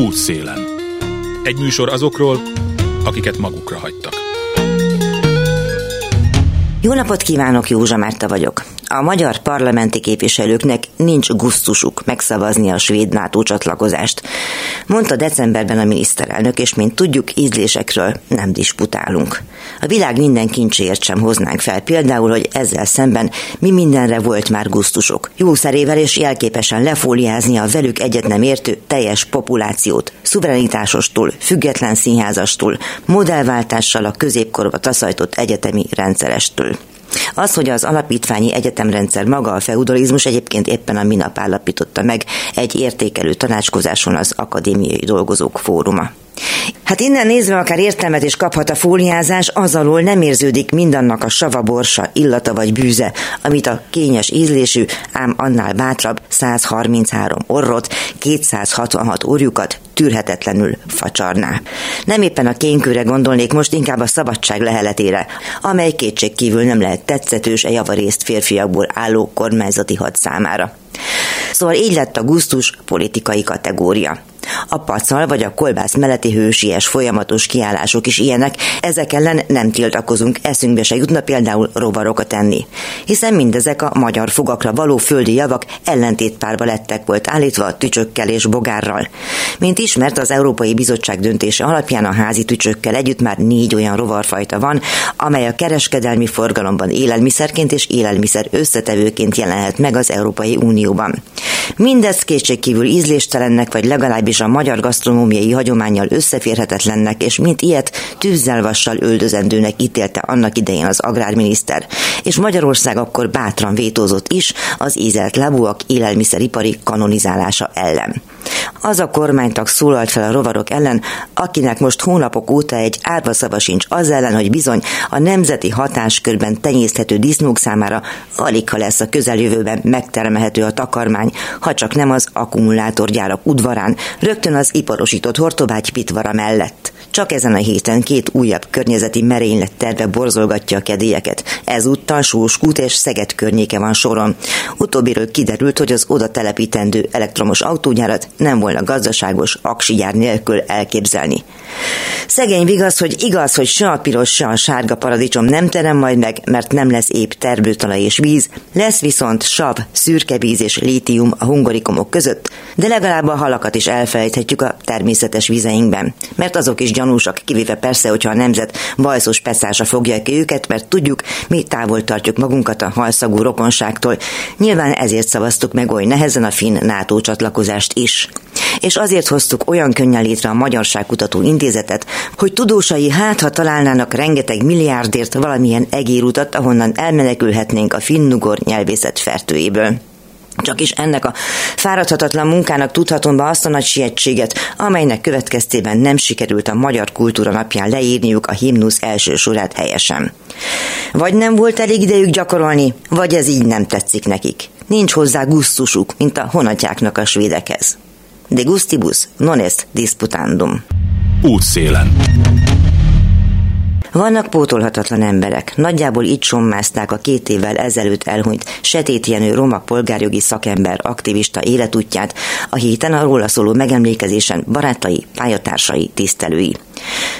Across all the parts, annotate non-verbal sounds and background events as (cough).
Útszélen. Egy műsor azokról, akiket magukra hagytak. Jó napot kívánok, Józsa Márta vagyok. A magyar parlamenti képviselőknek nincs gusztusuk megszavazni a svéd NATO csatlakozást, mondta decemberben a miniszterelnök, és mint tudjuk, ízlésekről nem disputálunk. A világ minden kincséért sem hoznánk fel, például, hogy ezzel szemben mi mindenre volt már gusztusok. Jószerével és jelképesen lefóliázni a velük egyet nem értő teljes populációt, szuverenitásostól, független színházastól, modellváltással a középkorba taszajtott egyetemi rendszerestől. Az, hogy az alapítványi egyetemrendszer maga a feudalizmus egyébként éppen a minap állapította meg egy értékelő tanácskozáson az Akadémiai Dolgozók Fóruma. Hát innen nézve akár értelmet is kaphat a fóliázás, az alól nem érződik mindannak a savaborsa, illata vagy bűze, amit a kényes ízlésű, ám annál bátrabb 133 orrot, 266 orjukat tűrhetetlenül facsarná. Nem éppen a kénykőre gondolnék most, inkább a szabadság leheletére, amely kétségkívül nem lehet tetszetős a javarészt férfiakból álló kormányzati had számára. Szóval így lett a gusztus politikai kategória. A pacal vagy a kolbász melletti hősies folyamatos kiállások is ilyenek, ezek ellen nem tiltakozunk, eszünkbe se jutna például rovarokat enni. Hiszen mindezek a magyar fogakra való földi javak ellentétpárba lettek volt állítva a tücsökkel és bogárral. Mint ismert, az Európai Bizottság döntése alapján a házi tücsökkel együtt már négy olyan rovarfajta van, amely a kereskedelmi forgalomban élelmiszerként és élelmiszer összetevőként jelenhet meg az Európai Unióban. Mindez kétségkívül ízléstelennek, vagy legalábbis a magyar gasztronómiai hagyományjal összeférhetetlennek, és mint ilyet tűzzel vassal öldözendőnek ítélte annak idején az agrárminiszter. És Magyarország akkor bátran vétózott is az ízelt labúak élelmiszeripari kanonizálása ellen. Az a kormánytag szólalt fel a rovarok ellen, akinek most hónapok óta egy árva szava sincs az ellen, hogy bizony a nemzeti hatáskörben tenyészthető disznók számára alig ha lesz a közeljövőben megtermelhető a takarmány, ha csak nem az akkumulátorgyárak udvarán, rögtön az iparosított hortobágy pitvara mellett. Csak ezen a héten két újabb környezeti merénylet terve borzolgatja a kedélyeket. Ezúttal Sóskút és Szeged környéke van soron. Utóbbiről kiderült, hogy az oda telepítendő elektromos autógyárat nem volna gazdaságos aksigyár nélkül elképzelni. Szegény vigaz, hogy igaz, hogy se a piros, se a sárga paradicsom nem terem majd meg, mert nem lesz épp termőtalaj és víz, lesz viszont sav, szürke víz és lítium a hungarikomok között, de legalább a halakat is elfelejthetjük a természetes vizeinkben, mert azok is gyanúsak, kivéve persze, hogyha a nemzet bajszos pecása fogja ki őket, mert tudjuk, mi távol tartjuk magunkat a halszagú rokonságtól. Nyilván ezért szavaztuk meg oly nehezen a finn NATO csatlakozást is. És azért hoztuk olyan könnyen létre a Magyarságkutató Intézetet, hogy tudósai hát, ha találnának rengeteg milliárdért valamilyen egérutat, ahonnan elmenekülhetnénk a finnugor nyelvészet fertőjéből. Csak is ennek a fáradhatatlan munkának tudhatom be azt a nagy sietséget, amelynek következtében nem sikerült a Magyar Kultúra napján leírniuk a himnusz első sorát helyesen. Vagy nem volt elég idejük gyakorolni, vagy ez így nem tetszik nekik. Nincs hozzá gusztusuk, mint a honatjáknak a svédekhez. De gustibus non est disputandum. Útszélen. Vannak pótolhatatlan emberek. Nagyjából itt sommázták a két évvel ezelőtt elhunyt Setét Jenő roma polgárjogi szakember aktivista életútját, a héten a róla szóló megemlékezésen barátai, pályatársai, tisztelői.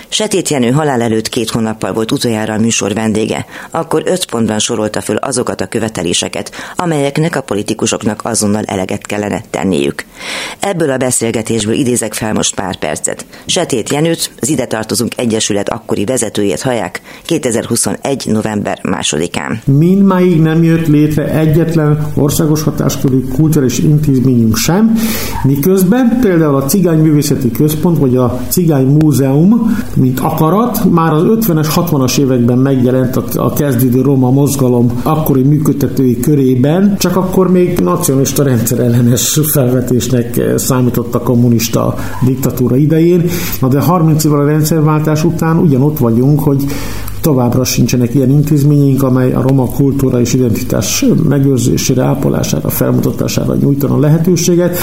Setét halál előtt két hónappal volt utoljára a műsor vendége, akkor öt pontban sorolta föl azokat a követeléseket, amelyeknek a politikusoknak azonnal eleget kellene tenniük. Ebből a beszélgetésből idézek fel most pár percet. Setét Jenőt, az Ide Tartozunk Egyesület akkori vezetőjét hallják 2021. november másodikán. Mindmáig nem jött létre egyetlen országos hatáskörű kulturális intézményünk sem, miközben például a Cigány Művészeti Központ vagy a Cigány Múzeum mint akarat, már az 50-es, 60-as években megjelent a, kezdődő roma mozgalom akkori működtetői körében, csak akkor még nacionalista rendszerellenes felvetésnek számított a kommunista diktatúra idején. Na de 30 évvel a rendszerváltás után ugyanott vagyunk, hogy továbbra sincsenek ilyen intézményeink, amely a roma kultúra és identitás megőrzésére, ápolására, felmutatására nyújtana lehetőséget.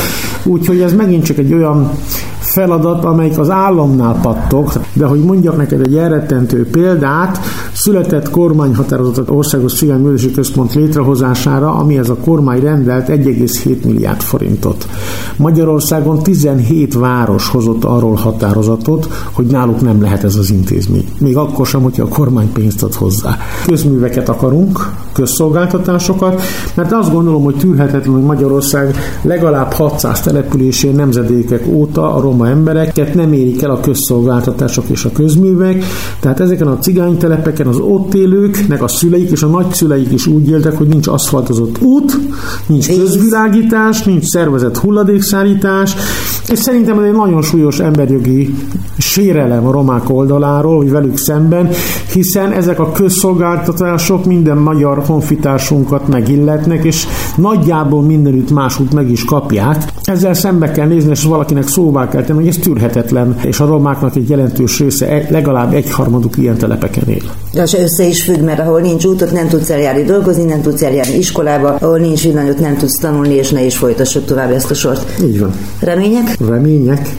Úgyhogy ez megint csak egy olyan feladat, amelyik az államnál pattog, de hogy mondjak neked egy elrettentő példát, született kormányhatározatot Országos Cigányművelési Központ létrehozására, amihez a kormány rendelt 1,7 milliárd forintot. Magyarországon 17 város hozott arról határozatot, hogy náluk nem lehet ez az intézmény. Még akkor sem, hogyha a kormány pénzt ad hozzá. Közműveket akarunk, közszolgáltatásokat, mert azt gondolom, hogy tűrhetetlen, hogy Magyarország legalább 600 településén nemzedékek óta a roma embereket nem érik el a közszolgáltatások és a közművek, tehát ezeken a cigánytelepeken az ott élőknek a szüleik és a nagyszüleik is úgy éltek, hogy nincs aszfaltozott út, nincs közvilágítás, nincs szervezett hulladékszállítás, és szerintem ez egy nagyon súlyos emberjogi sérelem a romák oldaláról, hogy velük szemben, hiszen ezek a közszolgáltatások minden magyar honfitársunkat megilletnek, és nagyjából mindenütt másút meg is kapják. Ezzel szembe kell nézni, és valakinek szóvá kell tenni, hogy ez tűrhetetlen, és a romáknak egy jelentős része legalább egyharmaduk ilyen telepeken él. Az össze is függ, mert ahol nincs útot, nem tudsz eljárni dolgozni, nem tudsz eljárni iskolába, ahol nincs villanyot, nem tudsz tanulni, és ne is folytassuk tovább ezt a sort. Így van. Remények? Remények.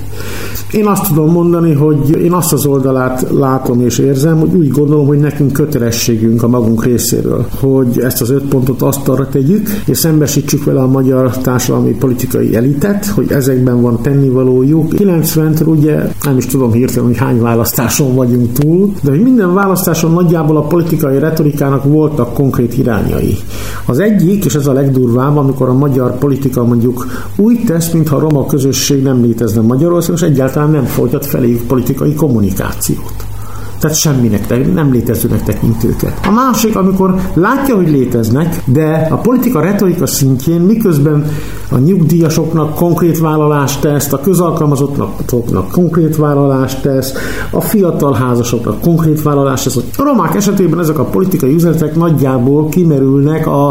Én azt tudom mondani, hogy én azt az oldalát látom és érzem, hogy úgy gondolom, hogy nekünk kötelességünk a magunk részéről, hogy ezt az öt pontot asztalra tegyük, és szembesítsük vele a magyar társadalmi politikai elitet, hogy ezekben van tennivalójuk. 90 ugye nem is tudom hirtelen, hogy hány választáson vagyunk túl, de hogy minden választáson nagyjából a politikai retorikának voltak konkrét irányai. Az egyik, és ez a legdurvább, amikor a magyar politika mondjuk úgy tesz, mintha a roma közösség nem létezne Magyarországon, és egyáltalán nem folytat felé politikai kommunikációt. Tehát semminek, nem létezőnek tekint őket. A másik, amikor látja, hogy léteznek, de a politika retorika szintjén miközben a nyugdíjasoknak konkrét vállalást tesz, a közalkalmazottnak konkrét vállalást tesz, a fiatal házasoknak konkrét vállalást tesz. A romák esetében ezek a politikai üzenetek nagyjából kimerülnek a,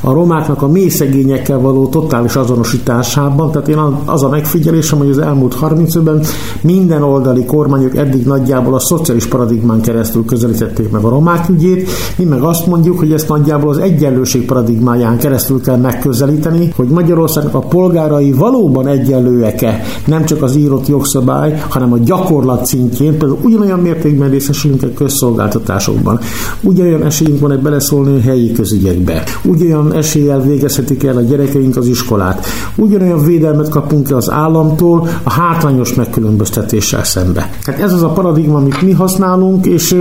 a romáknak a mély szegényekkel való totális azonosításában. Tehát én az a megfigyelésem, hogy az elmúlt 30 évben minden oldali kormányok eddig nagyjából a szociális paradigmán keresztül közelítették meg a romák ügyét, mi meg azt mondjuk, hogy ezt nagyjából az egyenlőség paradigmáján keresztül kell megközelíteni, hogy Magyarországnak a polgárai valóban egyenlőek-e, nem csak az írott jogszabály, hanem a gyakorlat szintjén, például ugyanolyan mértékben részesülünk a közszolgáltatásokban, ugyanolyan esélyünk van egy beleszólni a helyi közügyekbe, ugyanolyan eséllyel végezhetik el a gyerekeink az iskolát, ugyanolyan védelmet kapunk az államtól a hátrányos megkülönböztetéssel szembe. Hát ez az a paradigma, amit mi használunk, nálunk, és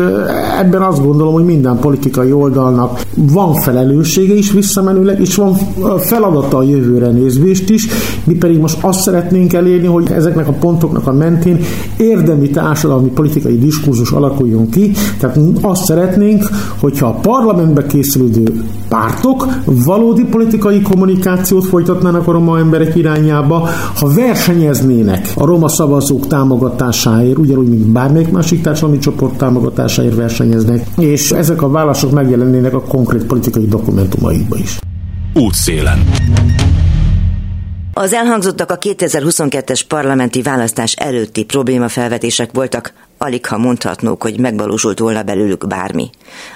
ebben azt gondolom, hogy minden politikai oldalnak van felelőssége is visszamenőleg, és van feladata a jövőre nézvést is. Mi pedig most azt szeretnénk elérni, hogy ezeknek a pontoknak a mentén érdemi társadalmi politikai diskurzus alakuljon ki. Tehát azt szeretnénk, hogyha a parlamentbe készülő pártok valódi politikai kommunikációt folytatnának a roma emberek irányába, ha versenyeznének a roma szavazók támogatásáért, ugyanúgy, mint bármelyik másik társadalmi csoport, csoport támogatásáért versenyeznek, és ezek a válaszok megjelennének a konkrét politikai dokumentumaikba is. Útszélen. Az elhangzottak a 2022-es parlamenti választás előtti problémafelvetések voltak, alig ha mondhatnók, hogy megvalósult volna belőlük bármi.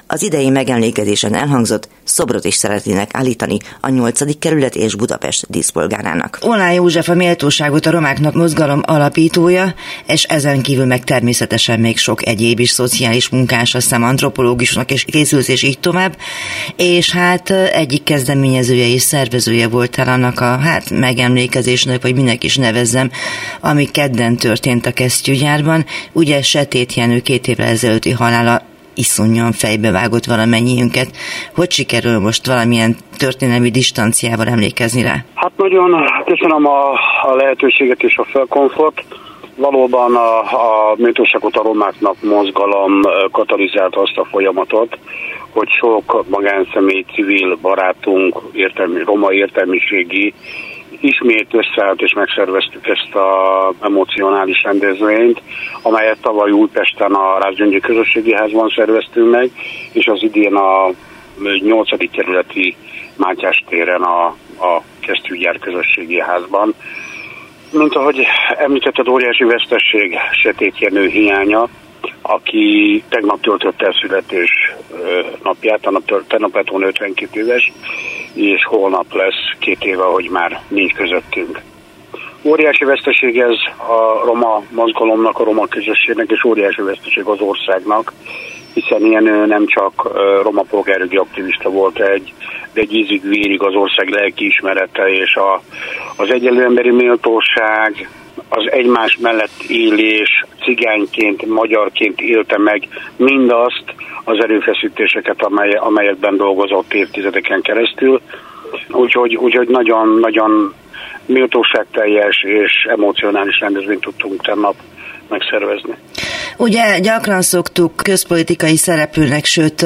Az idei megemlékezésen elhangzott, szobrot is szeretnének állítani a 8. kerület és Budapest díszpolgárának. Olá József a méltóságot a romáknak mozgalom alapítója, és ezen kívül meg természetesen még sok egyéb is szociális munkás, azt hiszem antropológusnak és készülsz és így tovább, és hát egyik kezdeményezője és szervezője voltál annak a hát megemlékezésnek, vagy minek is nevezzem, ami kedden történt a kesztyűgyárban. Ugye Setét Jenő két évvel ezelőtti halála iszonyan fejbevágott valamennyiünket. Hogy sikerül most valamilyen történelmi distanciával emlékezni rá? Hát nagyon köszönöm a, a lehetőséget és a felkomfort. Valóban a, a méltóságot a romáknak mozgalom katalizálta azt a folyamatot, hogy sok magánszemély, civil barátunk, értelmi, roma értelmiségi ismét összeállt és megszerveztük ezt a emocionális rendezvényt, amelyet tavaly Újpesten a Rázgyöngyi Közösségi Házban szerveztünk meg, és az idén a 8. kerületi Mátyás téren a, a Kesztyűgyár Közösségi Házban. Mint ahogy említetted, óriási vesztesség Setét Jenő hiánya, aki tegnap töltötte el születés napját, tegnap lett volna 52 éves, és holnap lesz két éve, hogy már nincs közöttünk. Óriási veszteség ez a roma mozgalomnak, a roma közösségnek, és óriási veszteség az országnak, hiszen ilyen nem csak roma polgárjogi aktivista volt egy, de egy ízig vérig az ország lelkiismerete és a, az egyenlő emberi méltóság, az egymás mellett élés, cigányként, magyarként élte meg mindazt az erőfeszítéseket, amely, amelyekben dolgozott évtizedeken keresztül. Úgyhogy, úgyhogy nagyon-nagyon méltóságteljes és emocionális rendezvényt tudtunk tennap megszervezni. Ugye gyakran szoktuk közpolitikai szereplőnek, sőt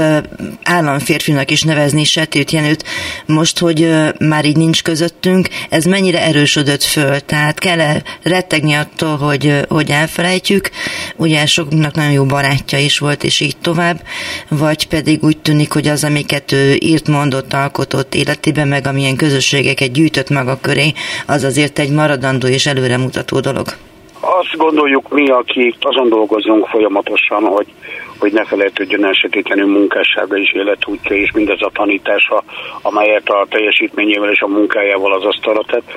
államférfinak is nevezni Setét Jenőt. Most, hogy már így nincs közöttünk, ez mennyire erősödött föl? Tehát kell -e rettegni attól, hogy, hogy elfelejtjük? Ugye sokunknak nagyon jó barátja is volt, és így tovább. Vagy pedig úgy tűnik, hogy az, amiket ő írt, mondott, alkotott életében, meg amilyen közösségeket gyűjtött maga köré, az azért egy maradandó és előremutató dolog. Azt gondoljuk mi, akik azon dolgozunk folyamatosan, hogy, hogy ne felejtődjön el munkássága és életútja, és mindez a tanítása, amelyet a teljesítményével és a munkájával az asztalra tett,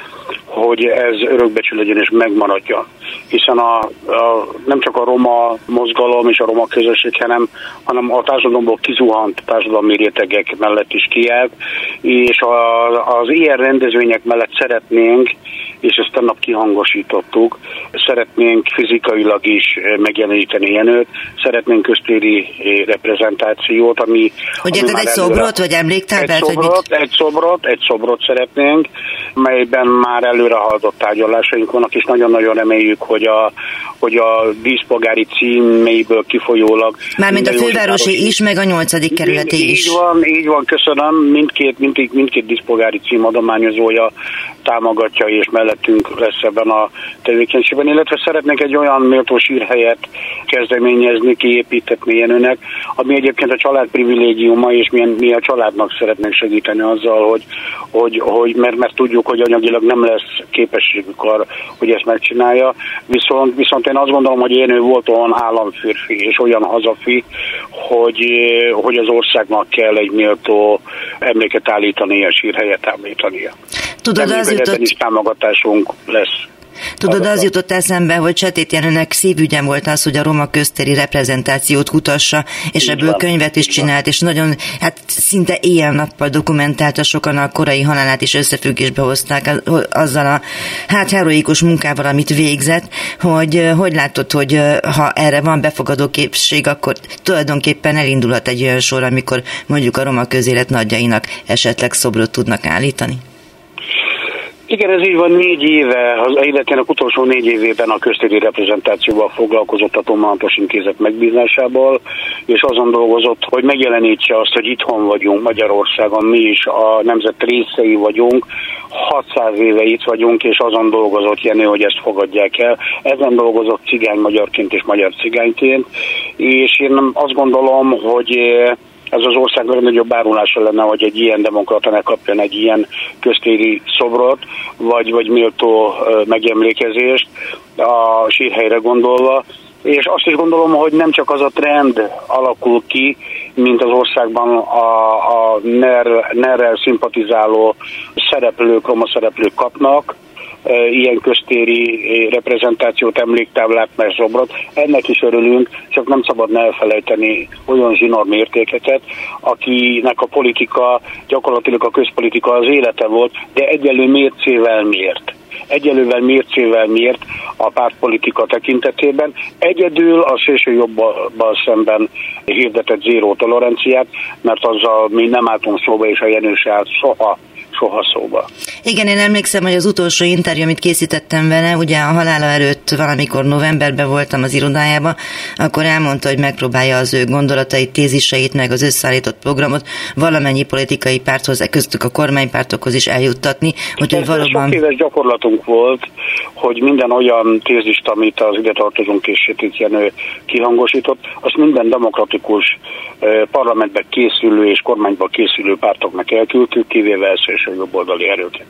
hogy ez örökbecsű legyen és megmaradja. Hiszen a, a, nem csak a roma mozgalom és a roma közösség, hanem, hanem a társadalomból kizuhant társadalmi rétegek mellett is kiállt, és a, az ilyen rendezvények mellett szeretnénk, és ezt tegnap kihangosítottuk, szeretnénk fizikailag is megjeleníteni Jenőt, szeretnénk köztéri reprezentációt, ami... Hogy ami egy szobrot, vagy emléktáblát? Egy szobrot, vagy egy szobrot, egy szobrot szeretnénk, melyben már előre haladott tárgyalásaink vannak, és nagyon-nagyon reméljük, hogy a, hogy a díszpolgári címeiből kifolyólag... Mármint a fővárosi is, meg a nyolcadik kerületi is. Így van, így van, köszönöm. Mindkét, mindkét, mindkét díszpolgári cím adományozója támogatja, és mellettünk lesz ebben a tevékenységben, illetve szeretnék egy olyan méltó sírhelyet kezdeményezni, kiépítetni ilyenőnek, ami egyébként a család privilégiuma, és milyen, mi a családnak szeretnénk segíteni azzal, hogy, hogy, hogy mert, mert tudjuk, hogy anyagilag nem lesz képességük arra, hogy ezt megcsinálja. Viszont, viszont én azt gondolom, hogy én ő volt olyan államférfi és olyan hazafi, hogy, hogy az országnak kell egy méltó emléket állítani, a sírhelyet állítania. Tudod, az jutott... is támogatásunk lesz. Tudod, az jutott eszembe, hogy Sötét Jenőnek szívügyem volt az, hogy a roma köztéri reprezentációt kutassa, és Így ebből van. könyvet is csinált, és nagyon, hát szinte éjjel-nappal dokumentálta sokan a korai halálát is összefüggésbe hozták azzal a hát heroikus munkával, amit végzett, hogy hogy látod, hogy ha erre van befogadó képesség, akkor tulajdonképpen elindulhat egy olyan sor, amikor mondjuk a roma közélet nagyjainak esetleg szobrot tudnak állítani? Igen, ez így van négy éve, az életének utolsó négy évében a köztéri reprezentációval foglalkozott a Tomátos Intézet megbízásával, és azon dolgozott, hogy megjelenítse azt, hogy itthon vagyunk Magyarországon, mi is a nemzet részei vagyunk, 600 éve itt vagyunk, és azon dolgozott Jenő, hogy ezt fogadják el. Ezen dolgozott cigány magyarként és magyar cigányként, és én azt gondolom, hogy ez az ország legnagyobb árulása lenne, hogy egy ilyen demokrata ne kapjon egy ilyen köztéri szobrot, vagy, vagy méltó megemlékezést a sírhelyre gondolva, és azt is gondolom, hogy nem csak az a trend alakul ki, mint az országban a, a NER, NER-rel szimpatizáló szereplők, roma szereplők kapnak, ilyen köztéri reprezentációt, emléktáblát, meg szobrot. Ennek is örülünk, csak nem szabad elfelejteni olyan zsinór mértékeket, akinek a politika, gyakorlatilag a közpolitika az élete volt, de egyelő mércével miért egyelővel mércével miért a pártpolitika tekintetében. Egyedül a szélső jobbal szemben hirdetett zéró toleranciát, mert azzal mi nem álltunk szóba, és a Jenős állt soha soha szóba. Igen, én emlékszem, hogy az utolsó interjú, amit készítettem vele, ugye a halála előtt valamikor novemberben voltam az irodájában, akkor elmondta, hogy megpróbálja az ő gondolatait, téziseit, meg az összeállított programot valamennyi politikai párthoz, köztük a kormánypártokhoz is eljuttatni. Hogy valóban... Sok éves gyakorlatunk volt, hogy minden olyan tézist, amit az ide tartozunk és Jenő kihangosított, azt minden demokratikus parlamentbe készülő és kormányba készülő pártoknak elküldtük, kivéve és a jobboldali erőket.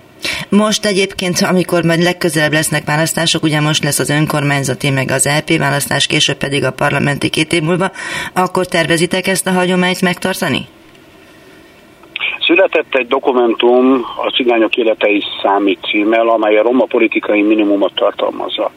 Most egyébként, amikor majd legközelebb lesznek választások, ugye most lesz az önkormányzati, meg az LP választás, később pedig a parlamenti két év múlva, akkor tervezitek ezt a hagyományt megtartani? Született egy dokumentum a Cigányok életei számít címmel, amely a roma politikai minimumot tartalmazza.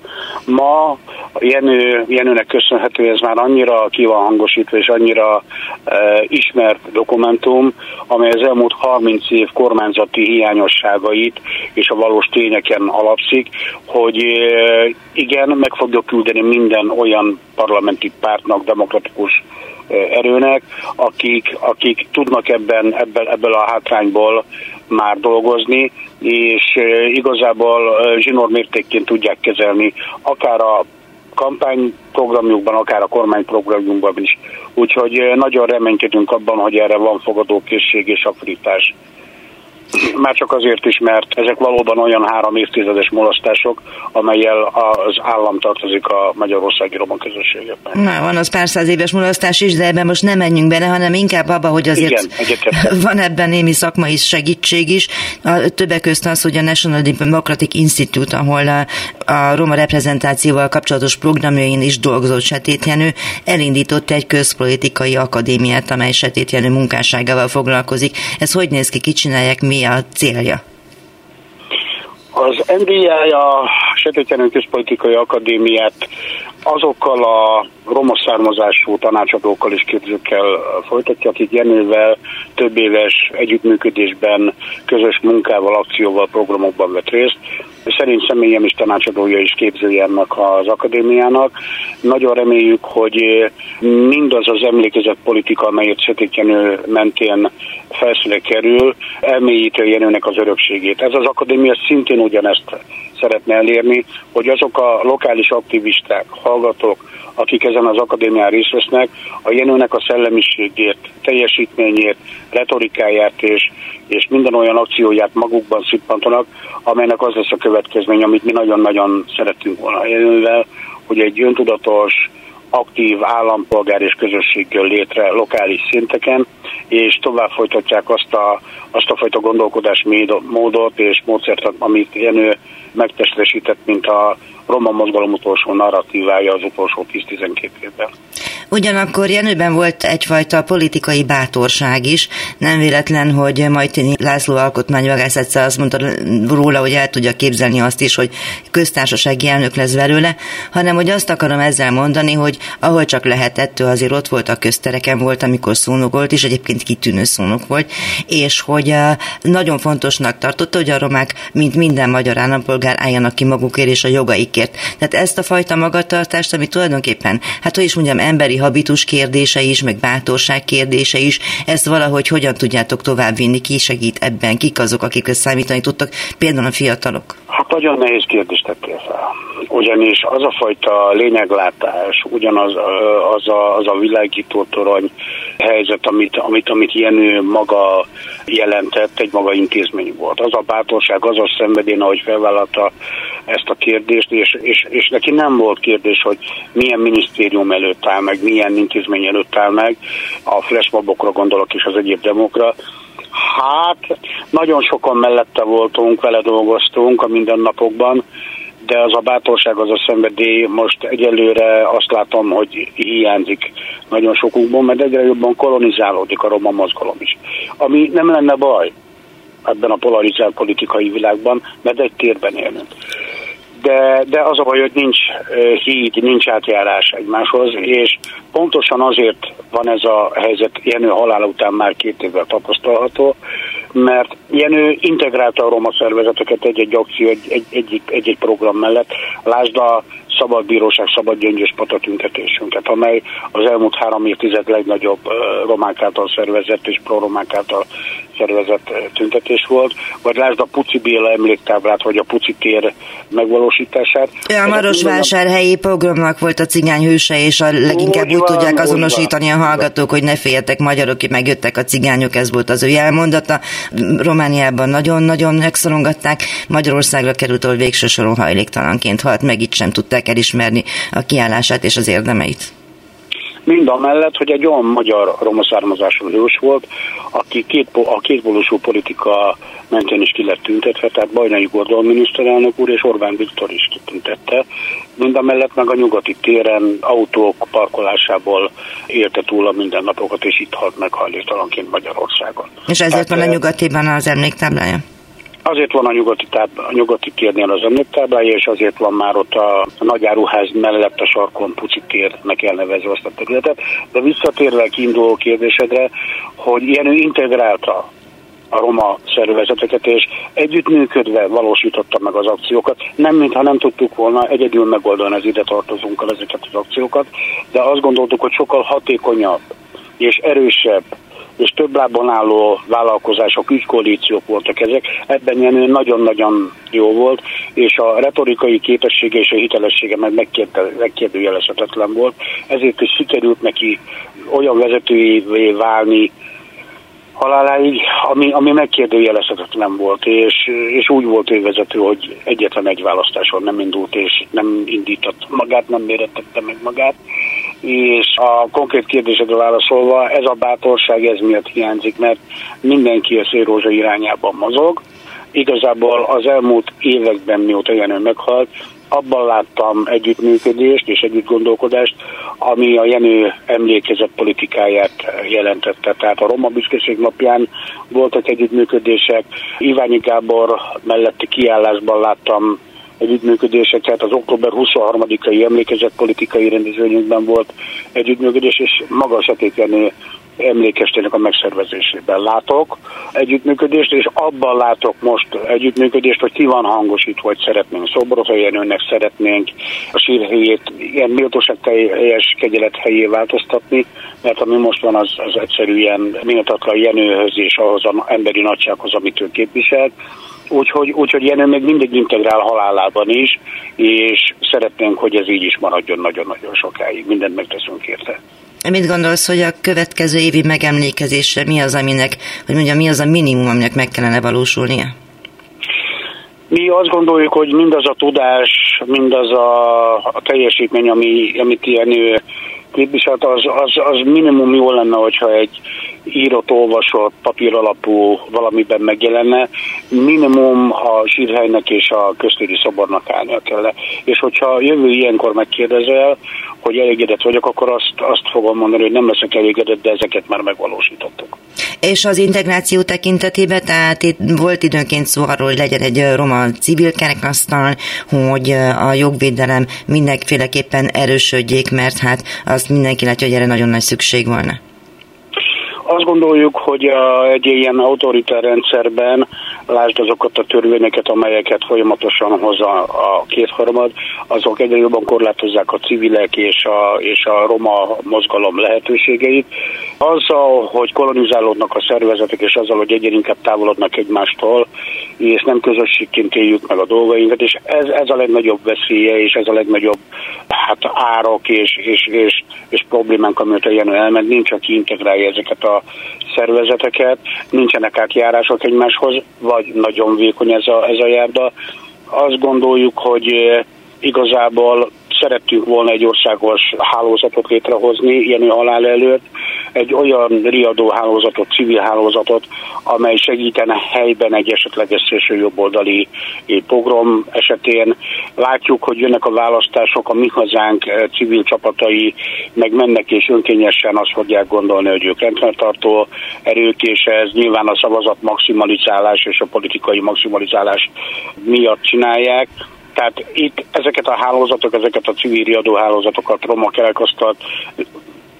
Ma Jenő, Jenőnek köszönhető, ez már annyira ki van hangosítva és annyira e, ismert dokumentum, amely az elmúlt 30 év kormányzati hiányosságait és a valós tényeken alapszik, hogy e, igen, meg fogja küldeni minden olyan parlamenti pártnak, demokratikus erőnek, akik, akik tudnak ebben, ebből, ebből a hátrányból már dolgozni, és igazából zsinór mértékként tudják kezelni akár a kampányprogramjukban, akár a kormányprogramjukban is. Úgyhogy nagyon reménykedünk abban, hogy erre van fogadókészség és aktivitás már csak azért is, mert ezek valóban olyan három évtizedes mulasztások, amelyel az állam tartozik a magyarországi roma közösségekben. Na, van az pár száz éves mulasztás is, de ebben most nem menjünk bele, hanem inkább abba, hogy azért Igen, (laughs) van ebben némi szakmai segítség is. A, többek közt az, hogy a National Democratic Institute, ahol a, a roma reprezentációval kapcsolatos programjain is dolgozott Setétjenő, elindított egy közpolitikai akadémiát, amely Setétjenő munkásságával foglalkozik. Ez hogy néz ki, ki csinálják, mi a célja? Az NDI a Setétjenő Közpolitikai Akadémiát azokkal a roma származású tanácsadókkal és képzőkkel folytatja, akik Jenővel több éves együttműködésben, közös munkával, akcióval, programokban vett részt. Szerint személyem is tanácsadója és képzője ennek az akadémiának. Nagyon reméljük, hogy mindaz az emlékezett politika, amelyet Sötétjenő mentén felszüle kerül, elmélyíti a Jenőnek az örökségét. Ez az akadémia szintén ugyanezt szeretne elérni, hogy azok a lokális aktivisták, hallgatók, akik ezen az akadémián részt vesznek, a Jenőnek a szellemiségét, teljesítményét, retorikáját és, és minden olyan akcióját magukban szippantanak, amelynek az lesz a következmény, amit mi nagyon-nagyon szeretünk volna. A Jenővel, hogy egy öntudatos, aktív állampolgár és közösséggel létre lokális szinteken, és tovább folytatják azt a, azt a fajta gondolkodás módot és módszert, amit Jenő megtestesített, mint a roma mozgalom utolsó narratívája az utolsó 10-12 évben. Ugyanakkor Jenőben volt egyfajta politikai bátorság is. Nem véletlen, hogy Majtini László alkotmányvagász egyszer azt mondta róla, hogy el tudja képzelni azt is, hogy köztársasági elnök lesz belőle, hanem hogy azt akarom ezzel mondani, hogy ahol csak lehetett, ő azért ott volt a köztereken volt, amikor szónok volt, és egyébként kitűnő szónok volt, és hogy nagyon fontosnak tartotta, hogy a romák, mint minden magyar állampolgár álljanak ki magukért és a jogaikért. Tehát ezt a fajta magatartást, ami tulajdonképpen, hát hogy is mondjam, emberi habitus kérdése is, meg bátorság kérdése is, ezt valahogy hogyan tudjátok továbbvinni, ki segít ebben, kik azok, akikre számítani tudtak, például a fiatalok? Hát nagyon nehéz kérdést tettél fel. Ugyanis az a fajta lényeglátás, ugyanaz az a, az a világító torony helyzet, amit, amit, amit Jenő maga jelentett, egy maga intézmény volt. Az a bátorság, az a szenvedély, ahogy felvállalta ezt a kérdést, és, és, és neki nem volt kérdés, hogy milyen minisztérium előtt áll meg, milyen intézmény előtt áll meg, a flashmobokra gondolok és az egyéb demokra, Hát, nagyon sokan mellette voltunk, vele dolgoztunk a mindennapokban, de az a bátorság, az a szenvedély most egyelőre azt látom, hogy hiányzik nagyon sokunkból, mert egyre jobban kolonizálódik a roma mozgalom is. Ami nem lenne baj ebben a polarizált politikai világban, mert egy térben élünk de, de az a baj, hogy nincs híd, nincs átjárás egymáshoz, és pontosan azért van ez a helyzet Jenő halála után már két évvel tapasztalható, mert Jenő integrálta a roma szervezeteket egy-egy akció, egy-egy, egy-egy program mellett. Lásd a Szabad Bíróság, Szabad Gyöngyös Pata tüntetésünket, amely az elmúlt három évtized legnagyobb romák által szervezett és proromák által szervezett tüntetés volt, vagy lásd a Puci Béla emléktáblát, vagy a Puci tér megvalósítását. A Marosvásárhelyi programnak volt a cigány hőse, és a leginkább úgy, úgy tudják azonosítani a hallgatók, hogy ne féljetek magyarok, ki megjöttek a cigányok, ez volt az ő elmondata. Romániában nagyon-nagyon megszorongatták, Magyarországra került, ahol végső soron hajléktalanként halt, meg itt sem tudták elismerni a kiállását és az érdemeit. Mind a mellett, hogy egy olyan magyar roma származású hős volt, aki két, a kétpólusú politika mentén is ki lett tüntetve, tehát Bajnai Gordon miniszterelnök úr és Orbán Viktor is kitüntette. Mind a mellett meg a nyugati téren autók parkolásából élte túl a mindennapokat, és itt halt meg hajléktalanként Magyarországon. És ezért van a nyugatiban az emléktáblája? Azért van a nyugati, táb, a nyugati térnél az emléktáblája, és azért van már ott a, a nagyáruház mellett a sarkon Puci térnek elnevezve azt a területet. De visszatérve a kiinduló kérdésedre, hogy ilyen integrálta a roma szervezeteket, és együttműködve valósította meg az akciókat. Nem, mintha nem tudtuk volna egyedül megoldani az ide tartozunkkal ezeket az akciókat, de azt gondoltuk, hogy sokkal hatékonyabb és erősebb és több lábon álló vállalkozások, ügykoalíciók voltak ezek. Ebben Jenő nagyon-nagyon jó volt, és a retorikai képessége és a hitelessége meg megkérdőjelezhetetlen volt. Ezért is sikerült neki olyan vezetőjévé válni, haláláig, ami, ami megkérdőjelezhetetlen volt, és, és úgy volt ő vezető, hogy egyetlen egy választáson nem indult, és nem indított magát, nem mérettette meg magát. És a konkrét kérdésedre válaszolva, ez a bátorság ez miatt hiányzik, mert mindenki a szélrózsa irányában mozog. Igazából az elmúlt években, mióta Jenő meghalt, abban láttam együttműködést és együttgondolkodást, ami a Jenő emlékezett politikáját jelentette. Tehát a Roma Büszkeség napján voltak együttműködések, Iványi Gábor melletti kiállásban láttam együttműködéseket, az október 23-ai emlékezett politikai rendezvényünkben volt együttműködés, és maga Setékenő emlékestének a megszervezésében látok együttműködést, és abban látok most együttműködést, hogy ki van hangosítva, hogy szeretnénk Szobrota Jenőnek, szeretnénk a sírhelyét ilyen méltóság teljes kegyelet helyé változtatni, mert ami most van, az, az egyszerűen méltatlan Jenőhöz és ahhoz az emberi nagysághoz, amit ő képvisel. Úgyhogy, úgyhogy Jenő még mindig integrál halálában is, és szeretnénk, hogy ez így is maradjon nagyon-nagyon sokáig. Mindent megteszünk érte. Mit gondolsz, hogy a következő évi megemlékezésre mi az, aminek, hogy mondja, mi az a minimum, aminek meg kellene valósulnia? Mi azt gondoljuk, hogy mindaz a tudás, mindaz a, a teljesítmény, ami, amit ilyen képviselt, az, az, az minimum jó lenne, hogyha egy írott, olvasott, papír alapú valamiben megjelenne, minimum a sírhelynek és a köztéri szobornak állnia kell. És hogyha jövő ilyenkor megkérdezel, hogy elégedett vagyok, akkor azt, azt fogom mondani, hogy nem leszek elégedett, de ezeket már megvalósítottuk. És az integráció tekintetében, tehát itt volt időnként szó arról, hogy legyen egy roma civil kerekasztal, hogy a jogvédelem mindenféleképpen erősödjék, mert hát azt mindenki látja, hogy erre nagyon nagy szükség volna. Azt gondoljuk, hogy a, egy ilyen autoritár rendszerben, lásd azokat a törvényeket, amelyeket folyamatosan hoz a, a kétharmad, azok egyre jobban korlátozzák a civilek és a, és a roma mozgalom lehetőségeit. Azzal, hogy kolonizálódnak a szervezetek, és azzal, hogy egyre inkább távolodnak egymástól, és nem közösségként éljük meg a dolgainkat, és ez, ez a legnagyobb veszélye, és ez a legnagyobb hát árok és, és, és, és problémánk, amit a Jenő elment, nincs, aki integrálja ezeket a szervezeteket, nincsenek átjárások egymáshoz, vagy nagyon vékony ez a, ez a járda. Azt gondoljuk, hogy eh, igazából szerettünk volna egy országos hálózatot létrehozni, ilyen halál előtt, egy olyan riadó hálózatot, civil hálózatot, amely segítene helyben egy esetleges szélső jobboldali pogrom esetén. Látjuk, hogy jönnek a választások, a mi hazánk eh, civil csapatai meg mennek és önkényesen azt fogják gondolni, hogy ők rendfenntartó erők, és ez nyilván a szavazat maximalizálás és a politikai maximalizálás miatt csinálják. Tehát itt ezeket a hálózatok, ezeket a civil riadó hálózatokat, roma kerekasztalt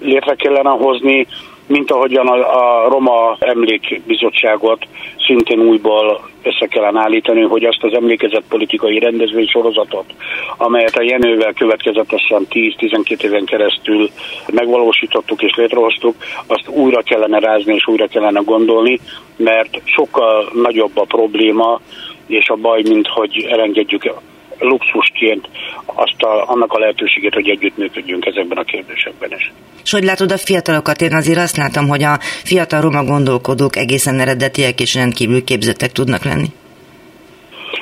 létre kellene hozni, mint ahogyan a, a Roma Emlékbizottságot szintén újból össze kellene állítani, hogy azt az emlékezett politikai rendezvény sorozatot, amelyet a Jenővel következetesen 10-12 éven keresztül megvalósítottuk és létrehoztuk, azt újra kellene rázni és újra kellene gondolni, mert sokkal nagyobb a probléma, és a baj, mint hogy elengedjük luxusként azt a, annak a lehetőséget, hogy együttműködjünk ezekben a kérdésekben is. És hogy látod a fiatalokat? Én azért azt látom, hogy a fiatal roma gondolkodók egészen eredetiek és rendkívül képzettek tudnak lenni.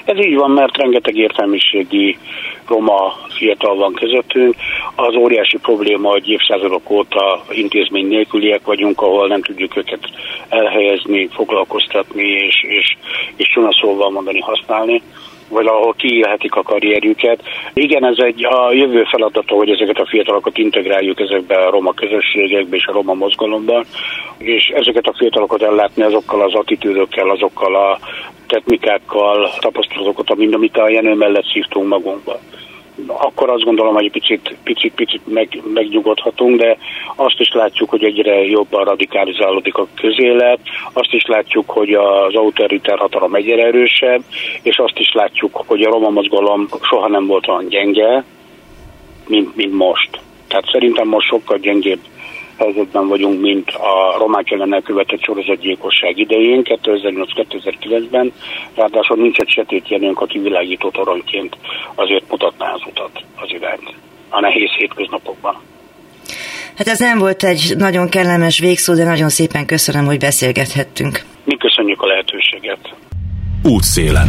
Ez így van, mert rengeteg értelmiségi roma fiatal van közöttünk. Az óriási probléma, hogy évszázadok óta intézmény nélküliek vagyunk, ahol nem tudjuk őket elhelyezni, foglalkoztatni és, és, és csuna szóval mondani, használni vagy ahol kiélhetik a karrierjüket. Igen, ez egy a jövő feladata, hogy ezeket a fiatalokat integráljuk ezekbe a roma közösségekbe és a roma mozgalomban, és ezeket a fiatalokat ellátni azokkal az attitűdökkel, azokkal a technikákkal, tapasztalatokat, amit a Jenő mellett szívtunk magunkba akkor azt gondolom, hogy picit, picit, picit meg, megnyugodhatunk, de azt is látjuk, hogy egyre jobban radikalizálódik a közélet, azt is látjuk, hogy az autoritár hatalom egyre erősebb, és azt is látjuk, hogy a roma mozgalom soha nem volt olyan gyenge, mint, mint most. Tehát szerintem most sokkal gyengébb helyzetben vagyunk, mint a romák ellen elkövetett sorozatgyilkosság idején, 2008-2009-ben. Ráadásul nincs egy setét jelünk, aki világító toronyként azért mutatná az utat, az irányt a nehéz hétköznapokban. Hát ez nem volt egy nagyon kellemes végszó, de nagyon szépen köszönöm, hogy beszélgethettünk. Mi köszönjük a lehetőséget. Útszélen.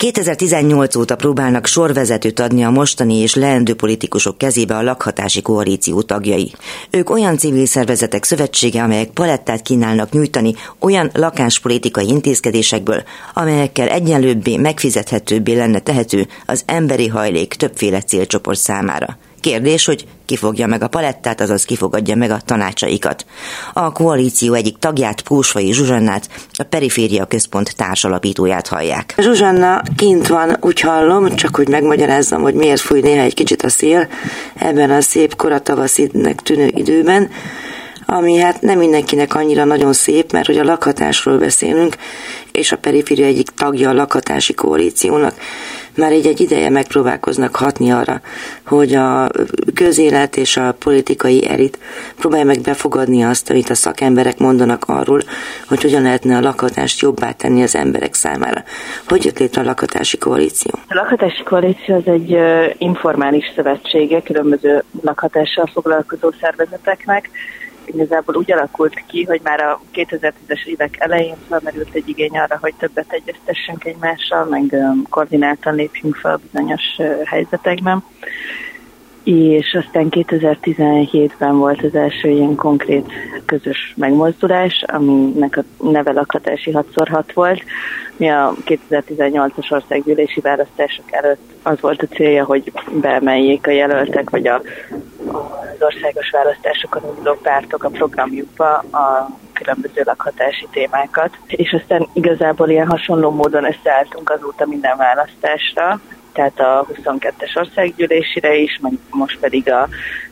2018 óta próbálnak sorvezetőt adni a mostani és leendő politikusok kezébe a lakhatási koalíció tagjai. Ők olyan civil szervezetek szövetsége, amelyek palettát kínálnak nyújtani olyan lakáspolitikai intézkedésekből, amelyekkel egyenlőbbé, megfizethetőbbé lenne tehető az emberi hajlék többféle célcsoport számára. Kérdés, hogy ki fogja meg a palettát, azaz kifogadja meg a tanácsaikat. A koalíció egyik tagját, Pósvai Zsuzsannát, a Periféria Központ társalapítóját hallják. Zsuzsanna kint van, úgy hallom, csak hogy megmagyarázzam, hogy miért fúj néha egy kicsit a szél ebben a szép koratavaszidnek tűnő időben ami hát nem mindenkinek annyira nagyon szép, mert hogy a lakhatásról beszélünk, és a periféria egyik tagja a lakhatási koalíciónak már egy, egy ideje megpróbálkoznak hatni arra, hogy a közélet és a politikai elit próbálja meg befogadni azt, amit a szakemberek mondanak arról, hogy hogyan lehetne a lakhatást jobbá tenni az emberek számára. Hogy jött létre a lakhatási koalíció? A lakhatási koalíció az egy informális szövetsége különböző lakhatással foglalkozó szervezeteknek, igazából úgy alakult ki, hogy már a 2010-es évek elején felmerült egy igény arra, hogy többet egyeztessünk egymással, meg koordináltan lépjünk fel bizonyos helyzetekben. És aztán 2017-ben volt az első ilyen konkrét közös megmozdulás, aminek a neve lakhatási 6x6 volt. Mi a 2018-as országgyűlési választások előtt az volt a célja, hogy beemeljék a jelöltek, vagy a az országos választásokon induló pártok a programjukba a különböző lakhatási témákat, és aztán igazából ilyen hasonló módon összeálltunk azóta minden választásra, tehát a 22-es országgyűlésire is, meg most pedig a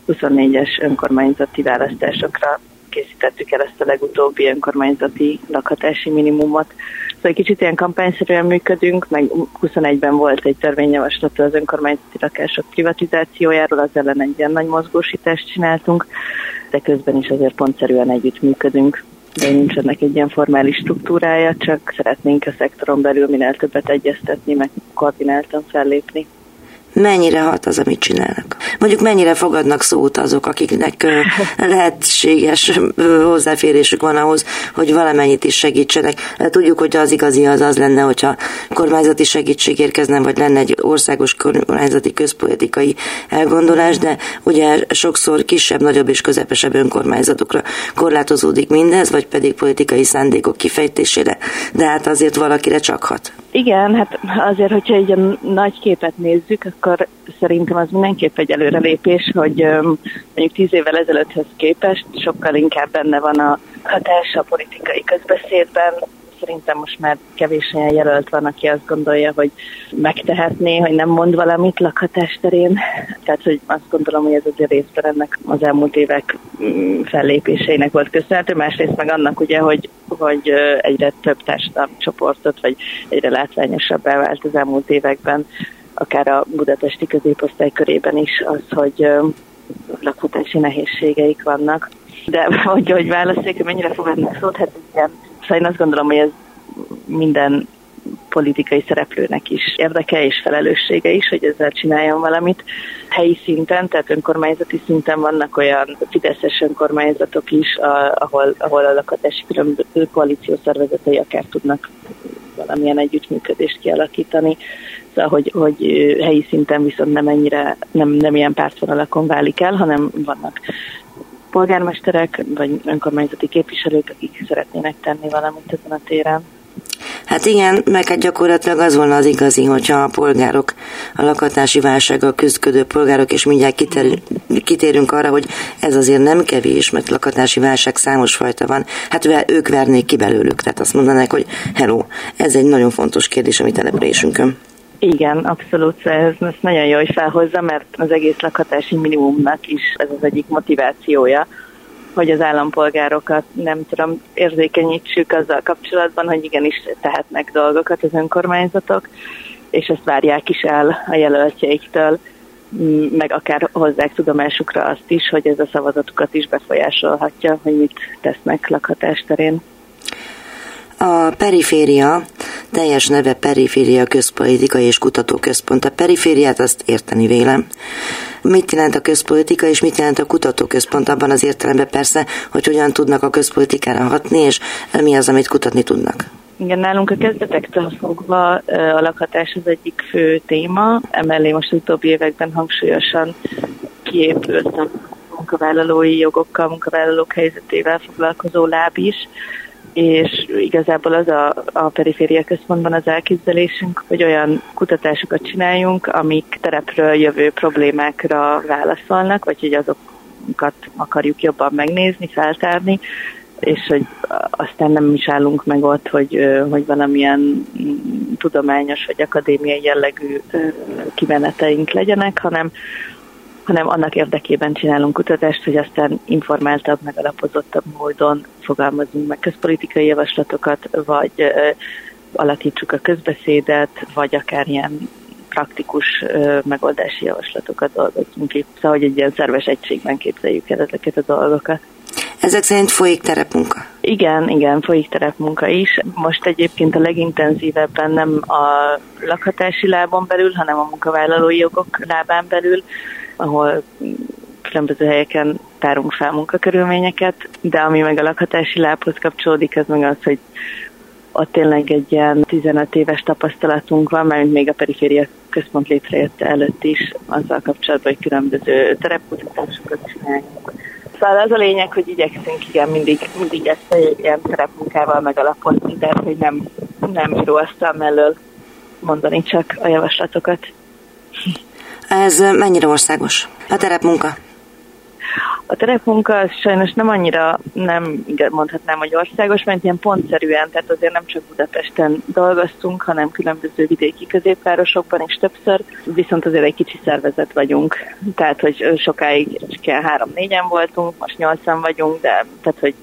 24-es önkormányzati választásokra készítettük el ezt a legutóbbi önkormányzati lakhatási minimumot. Szóval egy kicsit ilyen kampányszerűen működünk, meg 21-ben volt egy törvényjavaslat az önkormányzati lakások privatizációjáról, az ellen egy ilyen nagy mozgósítást csináltunk, de közben is azért pontszerűen együtt működünk de nincs ennek egy ilyen formális struktúrája, csak szeretnénk a szektoron belül minél többet egyeztetni, meg koordináltan fellépni mennyire hat az, amit csinálnak. Mondjuk mennyire fogadnak szót azok, akiknek (laughs) lehetséges hozzáférésük van ahhoz, hogy valamennyit is segítsenek. Tudjuk, hogy az igazi az az lenne, hogyha kormányzati segítség érkezne, vagy lenne egy országos kormányzati közpolitikai elgondolás, de ugye sokszor kisebb, nagyobb és közepesebb önkormányzatokra korlátozódik mindez, vagy pedig politikai szándékok kifejtésére, de hát azért valakire csak hat. Igen, hát azért, hogyha egy nagy képet nézzük, akkor szerintem az mindenképp egy előrelépés, hogy mondjuk tíz évvel ezelőtthez képest sokkal inkább benne van a hatás a politikai közbeszédben, szerintem most már kevés olyan jelölt van, aki azt gondolja, hogy megtehetné, hogy nem mond valamit lakhatás terén. Tehát, hogy azt gondolom, hogy ez azért részben ennek az elmúlt évek mm, fellépéseinek volt köszönhető. Másrészt meg annak ugye, hogy, hogy egyre több társadalmi csoportot, vagy egyre látványosabbá vált az elmúlt években, akár a budapesti középosztály körében is az, hogy lakhatási nehézségeik vannak. De (laughs) hogy, hogy választék, mennyire fogadnak szót, hát igen, Szóval én azt gondolom, hogy ez minden politikai szereplőnek is érdeke és felelőssége is, hogy ezzel csináljon valamit. Helyi szinten, tehát önkormányzati szinten vannak olyan fideszes önkormányzatok is, ahol, ahol a lakatási különböző koalíció szervezetei akár tudnak valamilyen együttműködést kialakítani, szóval hogy, hogy helyi szinten viszont nem ennyire, nem, nem ilyen pártvonalakon válik el, hanem vannak polgármesterek vagy önkormányzati képviselők, akik szeretnének tenni valamit ezen a téren. Hát igen, meg hát gyakorlatilag az volna az igazi, hogyha a polgárok, a lakhatási válsággal küzdködő polgárok, és mindjárt kitér, kitérünk arra, hogy ez azért nem kevés, mert lakatási válság számos fajta van, hát ők vernék ki belőlük, tehát azt mondanák, hogy hello, ez egy nagyon fontos kérdés a mi településünkön. Igen, abszolút, ez, ez nagyon jó, hogy felhozza, mert az egész lakhatási minimumnak is ez az egyik motivációja, hogy az állampolgárokat nem tudom, érzékenyítsük azzal kapcsolatban, hogy igenis tehetnek dolgokat az önkormányzatok, és ezt várják is el a jelöltjeiktől, meg akár hozzák tudomásukra azt is, hogy ez a szavazatukat is befolyásolhatja, hogy mit tesznek lakhatás terén. A periféria teljes neve Periféria Közpolitika és Kutatóközpont. A perifériát azt érteni vélem. Mit jelent a közpolitika és mit jelent a kutatóközpont abban az értelemben persze, hogy hogyan tudnak a közpolitikára hatni, és mi az, amit kutatni tudnak? Igen, nálunk a kezdetektől fogva a lakhatás az egyik fő téma, emellé most az utóbbi években hangsúlyosan kiépült a munkavállalói jogokkal, munkavállalók helyzetével foglalkozó láb is, és igazából az a, a periféria központban az elképzelésünk, hogy olyan kutatásokat csináljunk, amik terepről jövő problémákra válaszolnak, vagy hogy azokat akarjuk jobban megnézni, feltárni, és hogy aztán nem is állunk meg ott, hogy, hogy valamilyen tudományos vagy akadémiai jellegű kimeneteink legyenek, hanem hanem annak érdekében csinálunk kutatást, hogy aztán informáltabb, megalapozottabb módon fogalmazunk meg közpolitikai javaslatokat, vagy alakítsuk a közbeszédet, vagy akár ilyen praktikus megoldási javaslatokat dolgozunk ki. Szóval, hogy egy ilyen szerves egységben képzeljük el ezeket a dolgokat. Ezek szerint folyik terepmunka? Igen, igen, folyik terepmunka is. Most egyébként a legintenzívebben nem a lakhatási lábon belül, hanem a munkavállalói jogok lábán belül ahol különböző helyeken tárunk fel munkakörülményeket, de ami meg a lakhatási lábhoz kapcsolódik, az meg az, hogy ott tényleg egy ilyen 15 éves tapasztalatunk van, mert még a periféria központ létrejött előtt is, azzal kapcsolatban, hogy különböző terepkutatásokat csináljunk. Szóval az a lényeg, hogy igyekszünk igen mindig, mindig ezt egy ilyen terepmunkával megalapozni, tehát hogy nem, nem íróasztal mellől mondani csak a javaslatokat. Ez mennyire országos? A terepmunka? A terepmunka az sajnos nem annyira, nem mondhatnám, hogy országos, mert ilyen pontszerűen, tehát azért nem csak Budapesten dolgoztunk, hanem különböző vidéki középvárosokban is többször, viszont azért egy kicsi szervezet vagyunk. Tehát, hogy sokáig csak három-négyen voltunk, most nyolcan vagyunk, de tehát, hogy,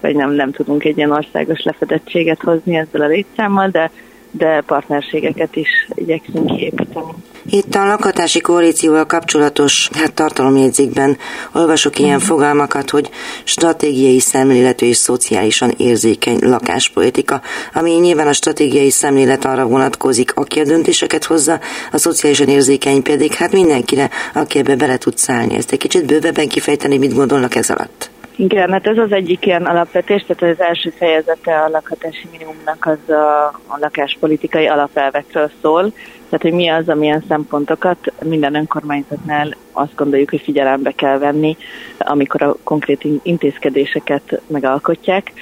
hogy nem, nem tudunk egy ilyen országos lefedettséget hozni ezzel a létszámmal, de de partnerségeket is igyekszünk kiépíteni. Itt a lakhatási koalícióval kapcsolatos hát tartalomjegyzékben olvasok ilyen fogalmakat, hogy stratégiai szemléletű és szociálisan érzékeny lakáspolitika, ami nyilván a stratégiai szemlélet arra vonatkozik, aki a döntéseket hozza, a szociálisan érzékeny pedig hát mindenkire, aki ebbe bele tud szállni. Ezt egy kicsit bővebben kifejteni, mit gondolnak ez alatt? Igen, hát ez az egyik ilyen alapvetés, tehát az első fejezete a lakhatási minimumnak az a, a lakáspolitikai alapelvekről szól, tehát hogy mi az, amilyen szempontokat minden önkormányzatnál azt gondoljuk, hogy figyelembe kell venni, amikor a konkrét intézkedéseket megalkotják.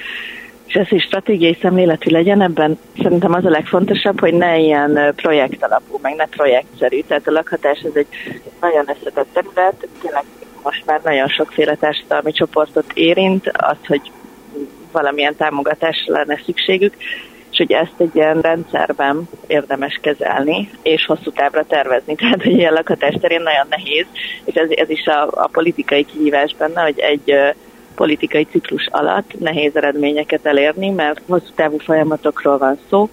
És ez is stratégiai szemléletű legyen, ebben szerintem az a legfontosabb, hogy ne ilyen projekt alapú, meg ne projektszerű. Tehát a lakhatás ez egy nagyon összetett terület, tényleg most már nagyon sokféle társadalmi csoportot érint, az, hogy valamilyen támogatásra lenne szükségük, és hogy ezt egy ilyen rendszerben érdemes kezelni, és hosszú távra tervezni. (laughs) Tehát, hogy ilyen lakhatás terén nagyon nehéz, és ez, ez is a, a politikai kihívás benne, hogy egy politikai ciklus alatt nehéz eredményeket elérni, mert hosszú távú folyamatokról van szó,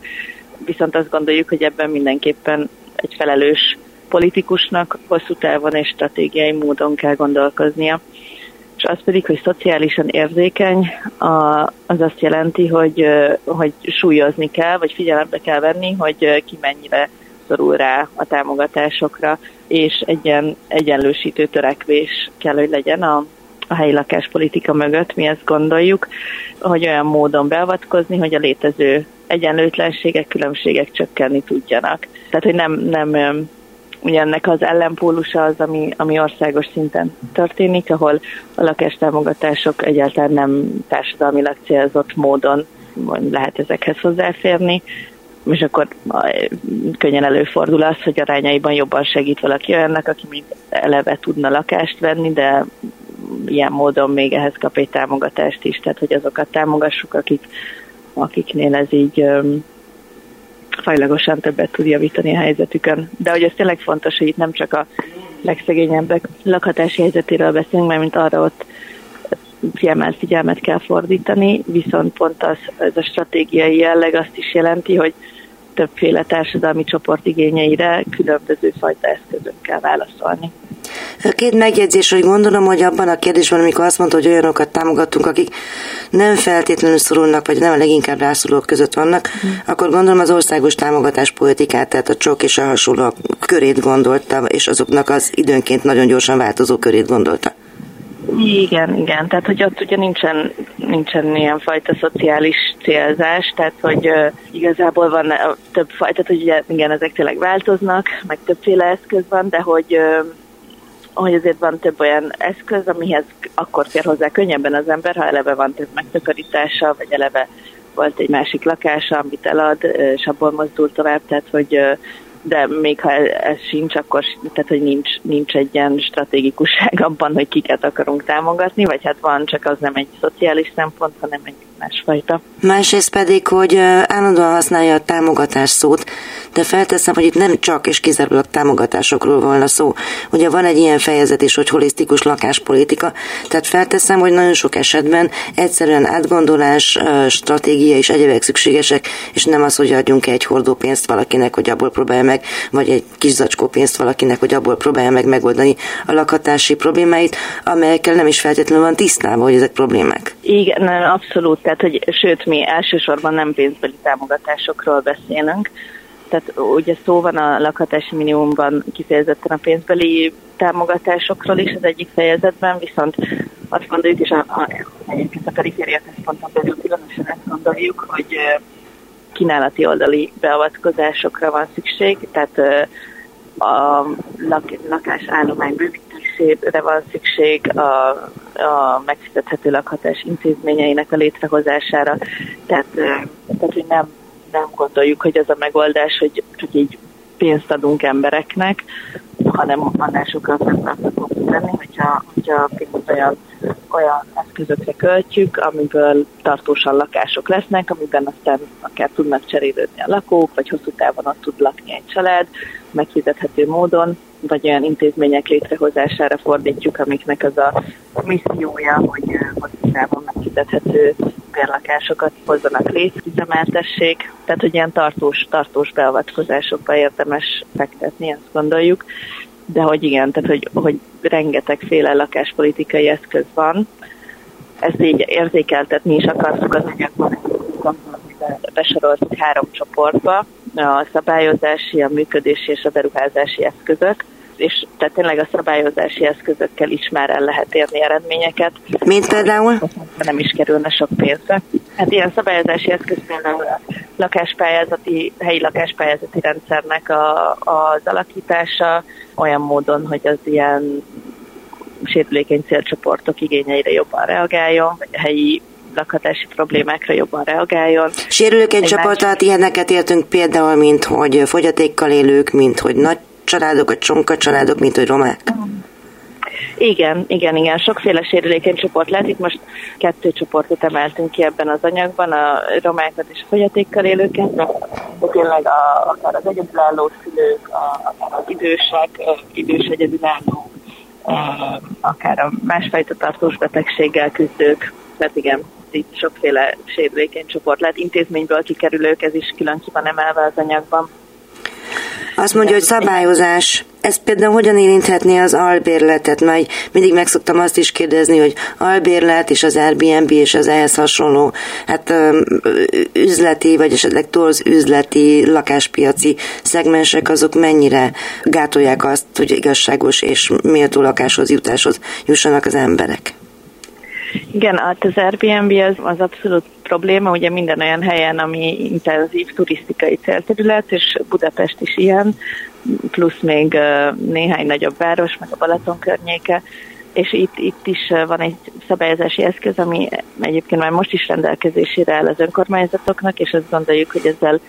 viszont azt gondoljuk, hogy ebben mindenképpen egy felelős politikusnak hosszú távon és stratégiai módon kell gondolkoznia. És az pedig, hogy szociálisan érzékeny, az azt jelenti, hogy, hogy súlyozni kell, vagy figyelembe kell venni, hogy ki mennyire szorul rá a támogatásokra, és egy ilyen egyenlősítő törekvés kell, hogy legyen a, a helyi lakáspolitika mögött, mi ezt gondoljuk, hogy olyan módon beavatkozni, hogy a létező egyenlőtlenségek, különbségek csökkenni tudjanak. Tehát, hogy nem, nem ugye ennek az ellenpólusa az, ami, ami országos szinten történik, ahol a lakástámogatások egyáltalán nem társadalmilag célzott módon lehet ezekhez hozzáférni, és akkor könnyen előfordul az, hogy arányaiban jobban segít valaki olyannak, aki még eleve tudna lakást venni, de ilyen módon még ehhez kap egy támogatást is, tehát hogy azokat támogassuk, akik, akiknél ez így fajlagosan többet tud javítani a helyzetükön. De hogy ez tényleg fontos, hogy itt nem csak a legszegényebbek lakhatási helyzetéről beszélünk, mert mint arra ott kiemelt figyelmet kell fordítani, viszont pont az, ez a stratégiai jelleg azt is jelenti, hogy többféle társadalmi csoport igényeire különböző fajta eszközökkel válaszolni. Két megjegyzés, hogy gondolom, hogy abban a kérdésben, amikor azt mondta, hogy olyanokat támogatunk, akik nem feltétlenül szorulnak, vagy nem a leginkább rászorulók között vannak, mm. akkor gondolom az országos támogatás politikát, tehát a csok és a hasonló körét gondolta, és azoknak az időnként nagyon gyorsan változó körét gondolta. Igen, igen. Tehát, hogy ott ugye nincsen, nincsen ilyen fajta szociális célzás, tehát, hogy uh, igazából van uh, több fajta, tehát, hogy ugye, igen, ezek tényleg változnak, meg többféle eszköz van, de hogy uh, hogy azért van több olyan eszköz, amihez akkor fér hozzá könnyebben az ember, ha eleve van több megtakarítása, vagy eleve volt egy másik lakása, amit elad, és abból mozdul tovább, tehát hogy de még ha ez sincs, akkor tehát, hogy nincs, nincs egy ilyen stratégikusság (laughs) abban, hogy kiket akarunk támogatni, vagy hát van, csak az nem egy szociális szempont, hanem egy másfajta. Másrészt pedig, hogy állandóan használja a támogatás szót, de felteszem, hogy itt nem csak és kizárólag támogatásokról volna szó. Ugye van egy ilyen fejezet is, hogy holisztikus lakáspolitika, tehát felteszem, hogy nagyon sok esetben egyszerűen átgondolás, stratégia és egyebek szükségesek, és nem az, hogy adjunk egy hordó pénzt valakinek, hogy abból próbálja meg, vagy egy kis zacskó pénzt valakinek, hogy abból próbálja meg megoldani a lakhatási problémáit, amelyekkel nem is feltétlenül van tisztában, hogy ezek problémák. Igen, abszolút. Tehát, hogy sőt, mi elsősorban nem pénzbeli támogatásokról beszélünk. Tehát ugye szó van a lakhatási minimumban kifejezetten a pénzbeli támogatásokról is az egyik fejezetben, viszont azt gondoljuk, és a, a, egyébként a periféria központon belül különösen ezt gondoljuk, hogy kínálati oldali beavatkozásokra van szükség, tehát a lak, lakásállomány bővítésére van szükség, a, a megfizethető lakhatás intézményeinek a létrehozására, tehát, tehát hogy nem, nem gondoljuk, hogy az a megoldás, hogy csak így pénzt adunk embereknek, hanem annál sokkal fenntarthatóbb tenni, hogyha, hogyha pénzt olyan, olyan eszközökre költjük, amiből tartósan lakások lesznek, amiben aztán akár tudnak cserélődni a lakók, vagy hosszú távon ott tud lakni egy család, megfizethető módon, vagy olyan intézmények létrehozására fordítjuk, amiknek az a missziója, hogy hosszú távon megfizethető bérlakásokat hozzanak létre, üzemeltessék, tehát hogy ilyen tartós, tartós beavatkozásokba érdemes fektetni, azt gondoljuk, de hogy igen, tehát hogy, hogy rengetegféle lakáspolitikai eszköz van, ezt így érzékeltetni is akartuk az anyagban, besoroltuk három csoportba, a szabályozási, a működési és a beruházási eszközök, és tehát tényleg a szabályozási eszközökkel is már el lehet érni eredményeket. Mint például? Nem is kerülne sok pénzbe. Hát ilyen szabályozási eszköz például a lakáspályázati, helyi lakáspályázati rendszernek a, az alakítása olyan módon, hogy az ilyen sérülékeny célcsoportok igényeire jobban reagáljon, vagy a helyi lakhatási problémákra jobban reagáljon. Sérülékeny csoport, tehát ilyeneket értünk például, mint hogy fogyatékkal élők, mint hogy nagy családok, vagy csonka családok, mint hogy romák? Igen, igen, igen. Sokféle sérülékeny csoport lehet. Itt most kettő csoportot emeltünk ki ebben az anyagban, a romákat és a fogyatékkal élőket, de tényleg a, akár az egyedülálló szülők, a, akár az idősek, idős egyedülálló, akár a másfajta tartós betegséggel küzdők. Tehát igen, itt sokféle sérülékeny csoport lehet. Intézményből kikerülők, ez is külön ki van emelve az anyagban. Azt mondja, hogy szabályozás. Ez például hogyan érinthetné az albérletet? Mert mindig megszoktam azt is kérdezni, hogy albérlet és az Airbnb és az ehhez hasonló hát üzleti, vagy esetleg torz üzleti, lakáspiaci szegmensek azok mennyire gátolják azt, hogy igazságos és méltó lakáshoz jutáshoz jussanak az emberek? Igen, hát az Airbnb az, az abszolút probléma, ugye minden olyan helyen, ami intenzív turisztikai célterület, és Budapest is ilyen, plusz még néhány nagyobb város, meg a Balaton környéke, és itt, itt is van egy szabályozási eszköz, ami egyébként már most is rendelkezésére áll az önkormányzatoknak, és azt gondoljuk, hogy ezzel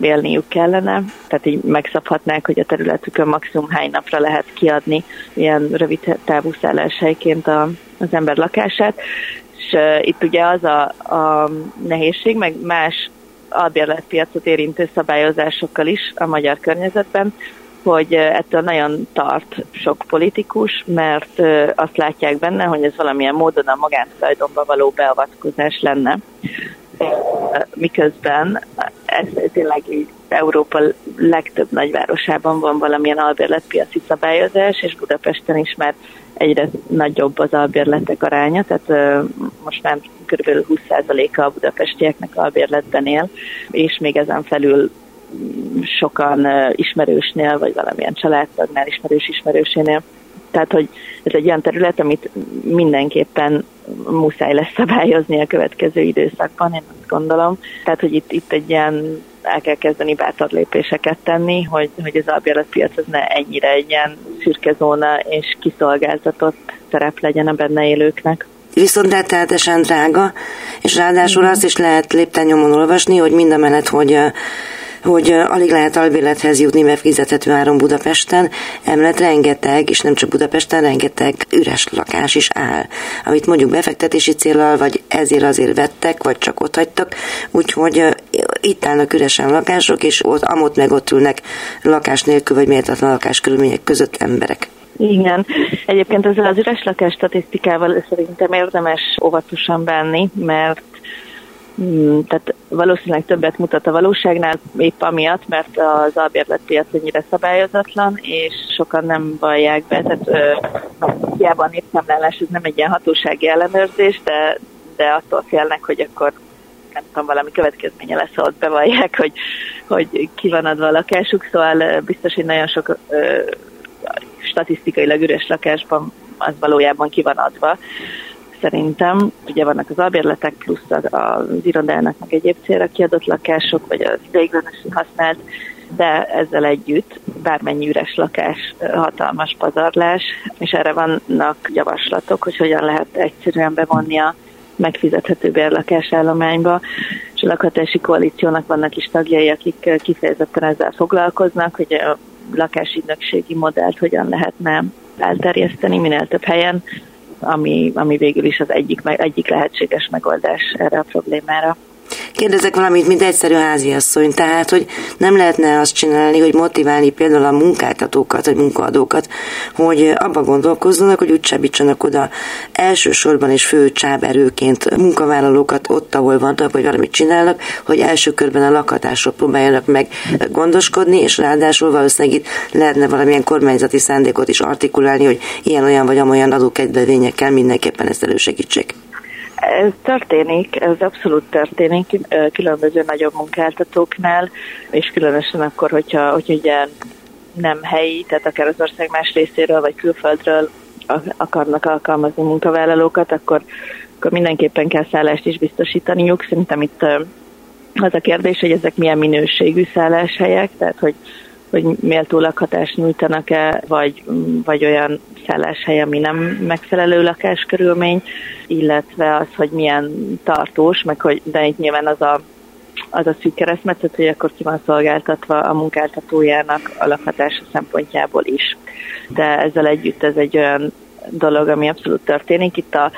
élniük kellene, tehát így megszabhatnák, hogy a területükön maximum hány napra lehet kiadni ilyen rövid távú szálláshelyként a, az ember lakását. És uh, itt ugye az a, a nehézség, meg más albérletpiacot érintő szabályozásokkal is a magyar környezetben, hogy ettől nagyon tart sok politikus, mert azt látják benne, hogy ez valamilyen módon a magántulajdonba való beavatkozás lenne. Miközben ez tényleg így Európa legtöbb nagyvárosában van valamilyen albérletpiaci szabályozás, és Budapesten is már egyre nagyobb az albérletek aránya, tehát most már kb. 20%-a a budapestieknek albérletben él, és még ezen felül sokan ismerősnél, vagy valamilyen családtagnál ismerős ismerősénél. Tehát, hogy ez egy olyan terület, amit mindenképpen muszáj lesz szabályozni a következő időszakban, én azt gondolom. Tehát, hogy itt, itt egy ilyen el kell kezdeni bátor lépéseket tenni, hogy, hogy az albérletpiac az ne ennyire egy ilyen szürke zóna és kiszolgáltatott szerep legyen a benne élőknek viszont rettenetesen drága, és ráadásul mm. azt is lehet lépten nyomon olvasni, hogy mind a mellett, hogy hogy alig lehet albérlethez jutni, mert fizethető áron Budapesten, emellett rengeteg, és nem csak Budapesten, rengeteg üres lakás is áll, amit mondjuk befektetési célral, vagy ezért azért vettek, vagy csak ott hagytak, úgyhogy itt állnak üresen lakások, és ott, amott meg ott ülnek lakás nélkül, vagy méltatlan lakáskörülmények között emberek. Igen. Egyébként ezzel az üres lakás statisztikával szerintem érdemes óvatosan bánni, mert Hmm, tehát valószínűleg többet mutat a valóságnál, épp amiatt, mert az albérletpiac ennyire szabályozatlan, és sokan nem vallják be, tehát ö, hiába a ez nem egy ilyen hatósági ellenőrzés, de, de attól félnek, hogy akkor nem tudom, valami következménye lesz, ha ott bevallják, hogy, hogy ki van adva a lakásuk, szóval biztos, hogy nagyon sok ö, statisztikailag üres lakásban az valójában ki van adva szerintem. Ugye vannak az albérletek plusz az irodának meg egyéb célra kiadott lakások, vagy az ideiglenesen használt, de ezzel együtt bármennyi üres lakás hatalmas pazarlás, és erre vannak javaslatok, hogy hogyan lehet egyszerűen bevonni a megfizethető bérlakásállományba, és a lakhatási koalíciónak vannak is tagjai, akik kifejezetten ezzel foglalkoznak, hogy a lakásügynökségi modellt hogyan lehetne elterjeszteni minél több helyen, ami, ami végül is az egyik, egyik lehetséges megoldás erre a problémára. Kérdezek valamit, mint egyszerű háziasszony, tehát, hogy nem lehetne azt csinálni, hogy motiválni például a munkáltatókat, vagy munkaadókat, hogy abba gondolkozzanak, hogy úgy csábítsanak oda elsősorban és fő csáberőként munkavállalókat ott, ahol vannak, vagy valamit csinálnak, hogy első körben a lakhatásról próbáljanak meg gondoskodni, és ráadásul valószínűleg itt lehetne valamilyen kormányzati szándékot is artikulálni, hogy ilyen-olyan vagy amolyan adókedvezményekkel mindenképpen ezt elősegítsék. Ez történik, ez abszolút történik különböző nagyobb munkáltatóknál, és különösen akkor, hogyha, hogyha ugye nem helyi, tehát akár az ország más részéről vagy külföldről akarnak alkalmazni munkavállalókat, akkor, akkor mindenképpen kell szállást is biztosítaniuk. Szerintem itt az a kérdés, hogy ezek milyen minőségű szálláshelyek, tehát hogy hogy méltó lakhatást nyújtanak-e, vagy, vagy olyan szálláshely, ami nem megfelelő lakáskörülmény, illetve az, hogy milyen tartós, meg hogy, de itt nyilván az a az a szűk keresztmetszet, hogy akkor ki van szolgáltatva a munkáltatójának a lakhatása szempontjából is. De ezzel együtt ez egy olyan dolog, ami abszolút történik. Itt a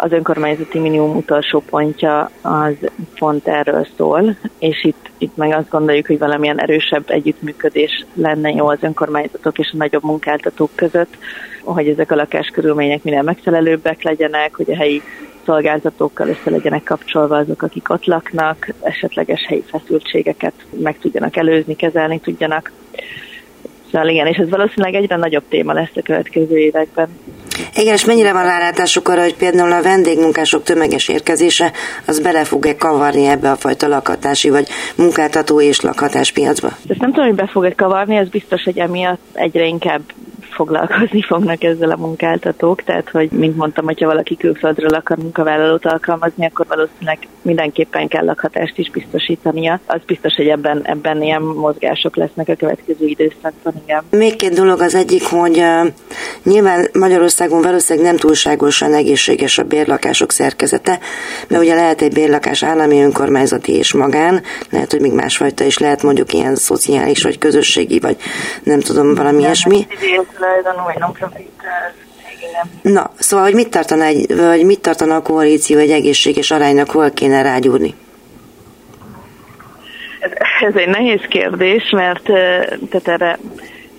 az önkormányzati minimum utolsó pontja az pont erről szól, és itt, itt meg azt gondoljuk, hogy valamilyen erősebb együttműködés lenne jó az önkormányzatok és a nagyobb munkáltatók között, hogy ezek a lakáskörülmények minél megfelelőbbek legyenek, hogy a helyi szolgáltatókkal össze legyenek kapcsolva azok, akik ott laknak, esetleges helyi feszültségeket meg tudjanak előzni, kezelni tudjanak. Szóval igen, és ez valószínűleg egyre nagyobb téma lesz a következő években. Igen, és mennyire van rálátásuk arra, hogy például a vendégmunkások tömeges érkezése, az bele fog-e kavarni ebbe a fajta lakhatási vagy munkáltató és lakhatáspiacba? Ezt nem tudom, hogy be fog-e kavarni, ez biztos, hogy emiatt egyre inkább foglalkozni fognak ezzel a munkáltatók, tehát hogy, mint mondtam, hogyha valaki külföldről akar munkavállalót alkalmazni, akkor valószínűleg mindenképpen kell lakhatást is biztosítania. Az biztos, hogy ebben, ebben ilyen mozgások lesznek a következő időszakban, igen. Még két dolog az egyik, hogy uh, nyilván Magyarországon valószínűleg nem túlságosan egészséges a bérlakások szerkezete, mert ugye lehet egy bérlakás állami, önkormányzati és magán, lehet, hogy még másfajta is lehet mondjuk ilyen szociális, vagy közösségi, vagy nem tudom, valami ilyesmi. Na, szóval, hogy mit tartana, egy, vagy mit tartana a koalíció egy egészséges aránynak, hol kéne rágyúrni? Ez, ez egy nehéz kérdés, mert tehát erre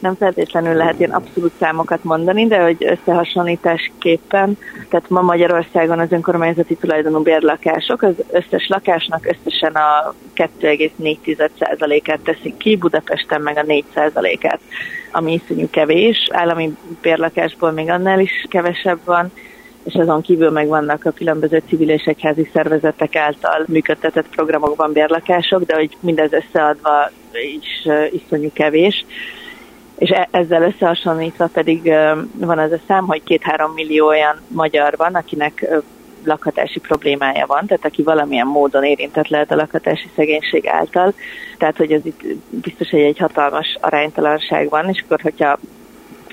nem feltétlenül lehet ilyen abszolút számokat mondani, de hogy összehasonlításképpen, tehát ma Magyarországon az önkormányzati tulajdonú bérlakások az összes lakásnak összesen a 2,4%-át teszik ki, Budapesten meg a 4%-át, ami iszonyú kevés. Állami bérlakásból még annál is kevesebb van, és azon kívül meg vannak a különböző civil és egyházi szervezetek által működtetett programokban bérlakások, de hogy mindez összeadva is iszonyú kevés és e- ezzel összehasonlítva pedig van az a szám, hogy két-három millió olyan magyar van, akinek lakhatási problémája van, tehát aki valamilyen módon érintett lehet a lakhatási szegénység által. Tehát, hogy ez itt biztos, hogy egy hatalmas aránytalanság van, és akkor, hogyha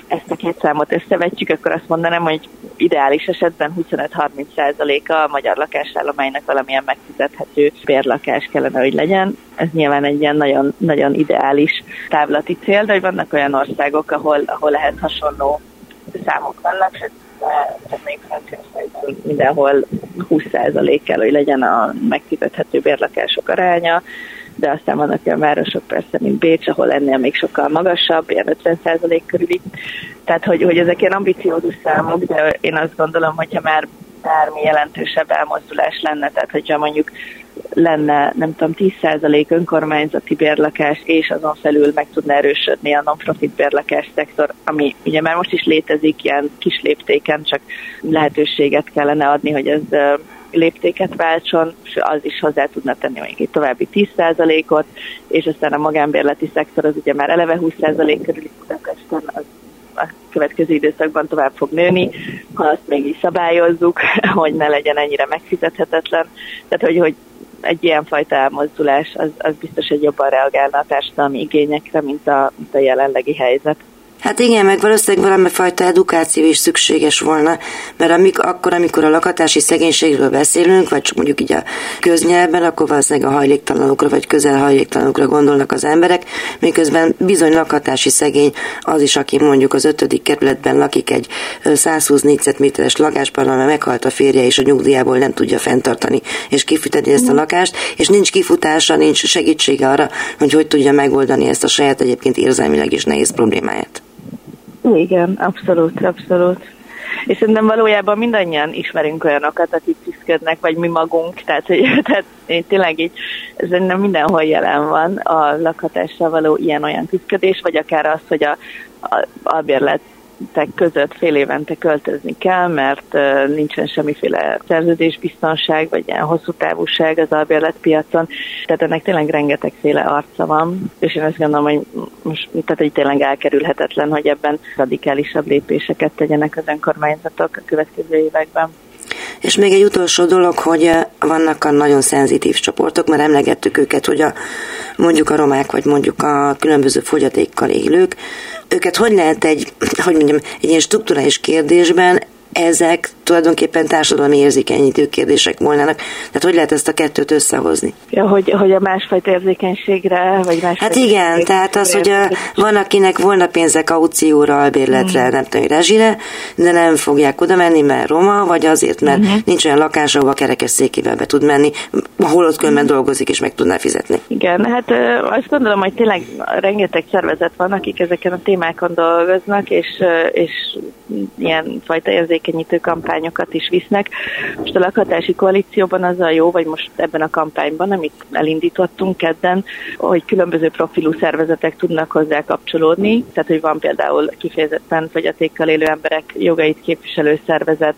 ezt a két számot összevetjük, akkor azt mondanám, hogy ideális esetben 25-30%-a a magyar lakásállománynak valamilyen megfizethető bérlakás kellene, hogy legyen. Ez nyilván egy ilyen nagyon, nagyon ideális távlati cél, de hogy vannak olyan országok, ahol, ahol lehet hasonló számok vannak, tehát még Franciaországban mindenhol 20% kell, hogy legyen a megfizethető bérlakások aránya, de aztán vannak olyan városok persze, mint Bécs, ahol ennél még sokkal magasabb, ilyen 50% körüli. Tehát, hogy, hogy ezek ilyen ambiciózus számok, de én azt gondolom, hogyha már bármi jelentősebb elmozdulás lenne, tehát hogyha mondjuk lenne, nem tudom, 10% önkormányzati bérlakás, és azon felül meg tudna erősödni a non-profit bérlakás szektor, ami ugye már most is létezik ilyen kis léptéken, csak lehetőséget kellene adni, hogy ez léptéket váltson, és az is hozzá tudna tenni még egy további 10%-ot, és aztán a magánbérleti szektor az ugye már eleve 20% körüli Budapesten, az a következő időszakban tovább fog nőni, ha azt még is szabályozzuk, (laughs) hogy ne legyen ennyire megfizethetetlen. Tehát, hogy, hogy egy ilyenfajta elmozdulás az, az biztos, hogy jobban reagálna a társadalmi igényekre, mint a, mint a jelenlegi helyzet. Hát igen, meg valószínűleg valami fajta edukáció is szükséges volna, mert amik, akkor, amikor a lakatási szegénységről beszélünk, vagy mondjuk így a köznyelben, akkor valószínűleg a hajléktalanokra, vagy közel hajléktalanokra gondolnak az emberek, miközben bizony lakatási szegény az is, aki mondjuk az ötödik kerületben lakik egy 120 négyzetméteres lakásban, mert meghalt a férje, és a nyugdíjából nem tudja fenntartani, és kifutani ezt a lakást, és nincs kifutása, nincs segítsége arra, hogy hogy tudja megoldani ezt a saját egyébként érzelmileg is nehéz problémáját. Igen, abszolút, abszolút. És szerintem valójában mindannyian ismerünk olyanokat, akik küzdködnek, vagy mi magunk, tehát, hogy, (laughs) tehát én tényleg így, szerintem mindenhol jelen van a lakhatással való ilyen-olyan küzdködés, vagy akár az, hogy a, a albérlet tek között fél évente költözni kell, mert nincsen semmiféle szerződésbiztonság, vagy ilyen hosszú távúság az albérletpiacon. Tehát ennek tényleg rengetegféle arca van, és én azt gondolom, hogy most tehát hogy tényleg elkerülhetetlen, hogy ebben radikálisabb lépéseket tegyenek az önkormányzatok a következő években. És még egy utolsó dolog, hogy vannak a nagyon szenzitív csoportok, mert emlegettük őket, hogy a, mondjuk a romák, vagy mondjuk a különböző fogyatékkal élők, őket hogy lehet egy, hogy mondjam, egy ilyen strukturális kérdésben ezek tulajdonképpen társadalmi érzékenyítő kérdések volnának. Tehát hogy lehet ezt a kettőt összehozni? Ja, hogy, hogy a másfajta érzékenységre, vagy másfajta Hát igen, tehát az, hogy a, van akinek volna pénze kaucióra, albérletre, mm. nem tudom, rezsire, de nem fogják oda menni, mert roma, vagy azért, mert mm-hmm. nincs olyan lakás, ahova kerekes székével be tud menni, ahol ott különben mm. dolgozik, és meg tudná fizetni. Igen, hát azt gondolom, hogy tényleg rengeteg szervezet van, akik ezeken a témákon dolgoznak, és, és ilyen fajta érzékenységre érzékenyítő kampányokat is visznek. Most a lakhatási koalícióban az a jó, vagy most ebben a kampányban, amit elindítottunk kedden, hogy különböző profilú szervezetek tudnak hozzá kapcsolódni, tehát hogy van például kifejezetten fogyatékkal élő emberek jogait képviselő szervezet,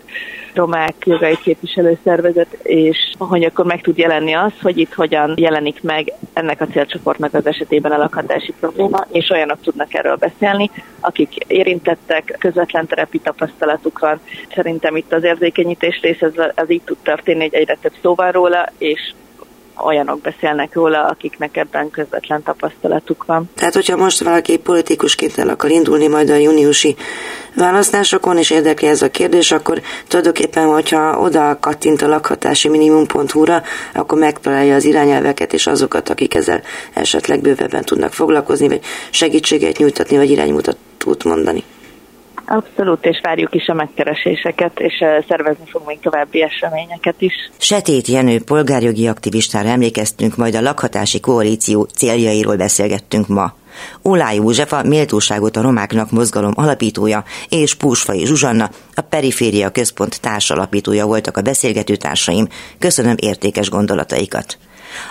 romák jogait képviselő szervezet, és hogy akkor meg tud jelenni az, hogy itt hogyan jelenik meg ennek a célcsoportnak az esetében a lakhatási probléma, és olyanok tudnak erről beszélni, akik érintettek, közvetlen terepi tapasztalatuk van. Szerintem itt az érzékenyítés rész ez, az így tud történni, hogy egyre több szó van róla, és olyanok beszélnek róla, akiknek ebben közvetlen tapasztalatuk van. Tehát, hogyha most valaki politikusként el akar indulni majd a júniusi választásokon, és érdekli ez a kérdés, akkor tulajdonképpen, hogyha oda kattint a lakhatási minimum.hu-ra, akkor megtalálja az irányelveket és azokat, akik ezzel esetleg bővebben tudnak foglalkozni, vagy segítséget nyújtatni, vagy iránymutatót mondani. Abszolút, és várjuk is a megkereséseket, és szervezni fogunk további eseményeket is. Setét Jenő polgárjogi aktivistára emlékeztünk, majd a lakhatási koalíció céljairól beszélgettünk ma. Ulá József a Méltóságot a romáknak mozgalom alapítója, és Púsfai Zsuzsanna a Periféria Központ társalapítója voltak a beszélgető társaim. Köszönöm értékes gondolataikat.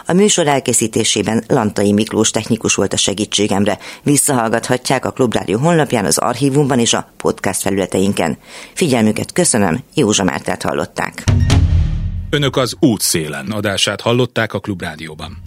A műsor elkészítésében Lantai Miklós technikus volt a segítségemre. Visszahallgathatják a Klubrádió honlapján, az archívumban és a podcast felületeinken. Figyelmüket köszönöm, Józsa Mártát hallották. Önök az útszélen adását hallották a Klubrádióban.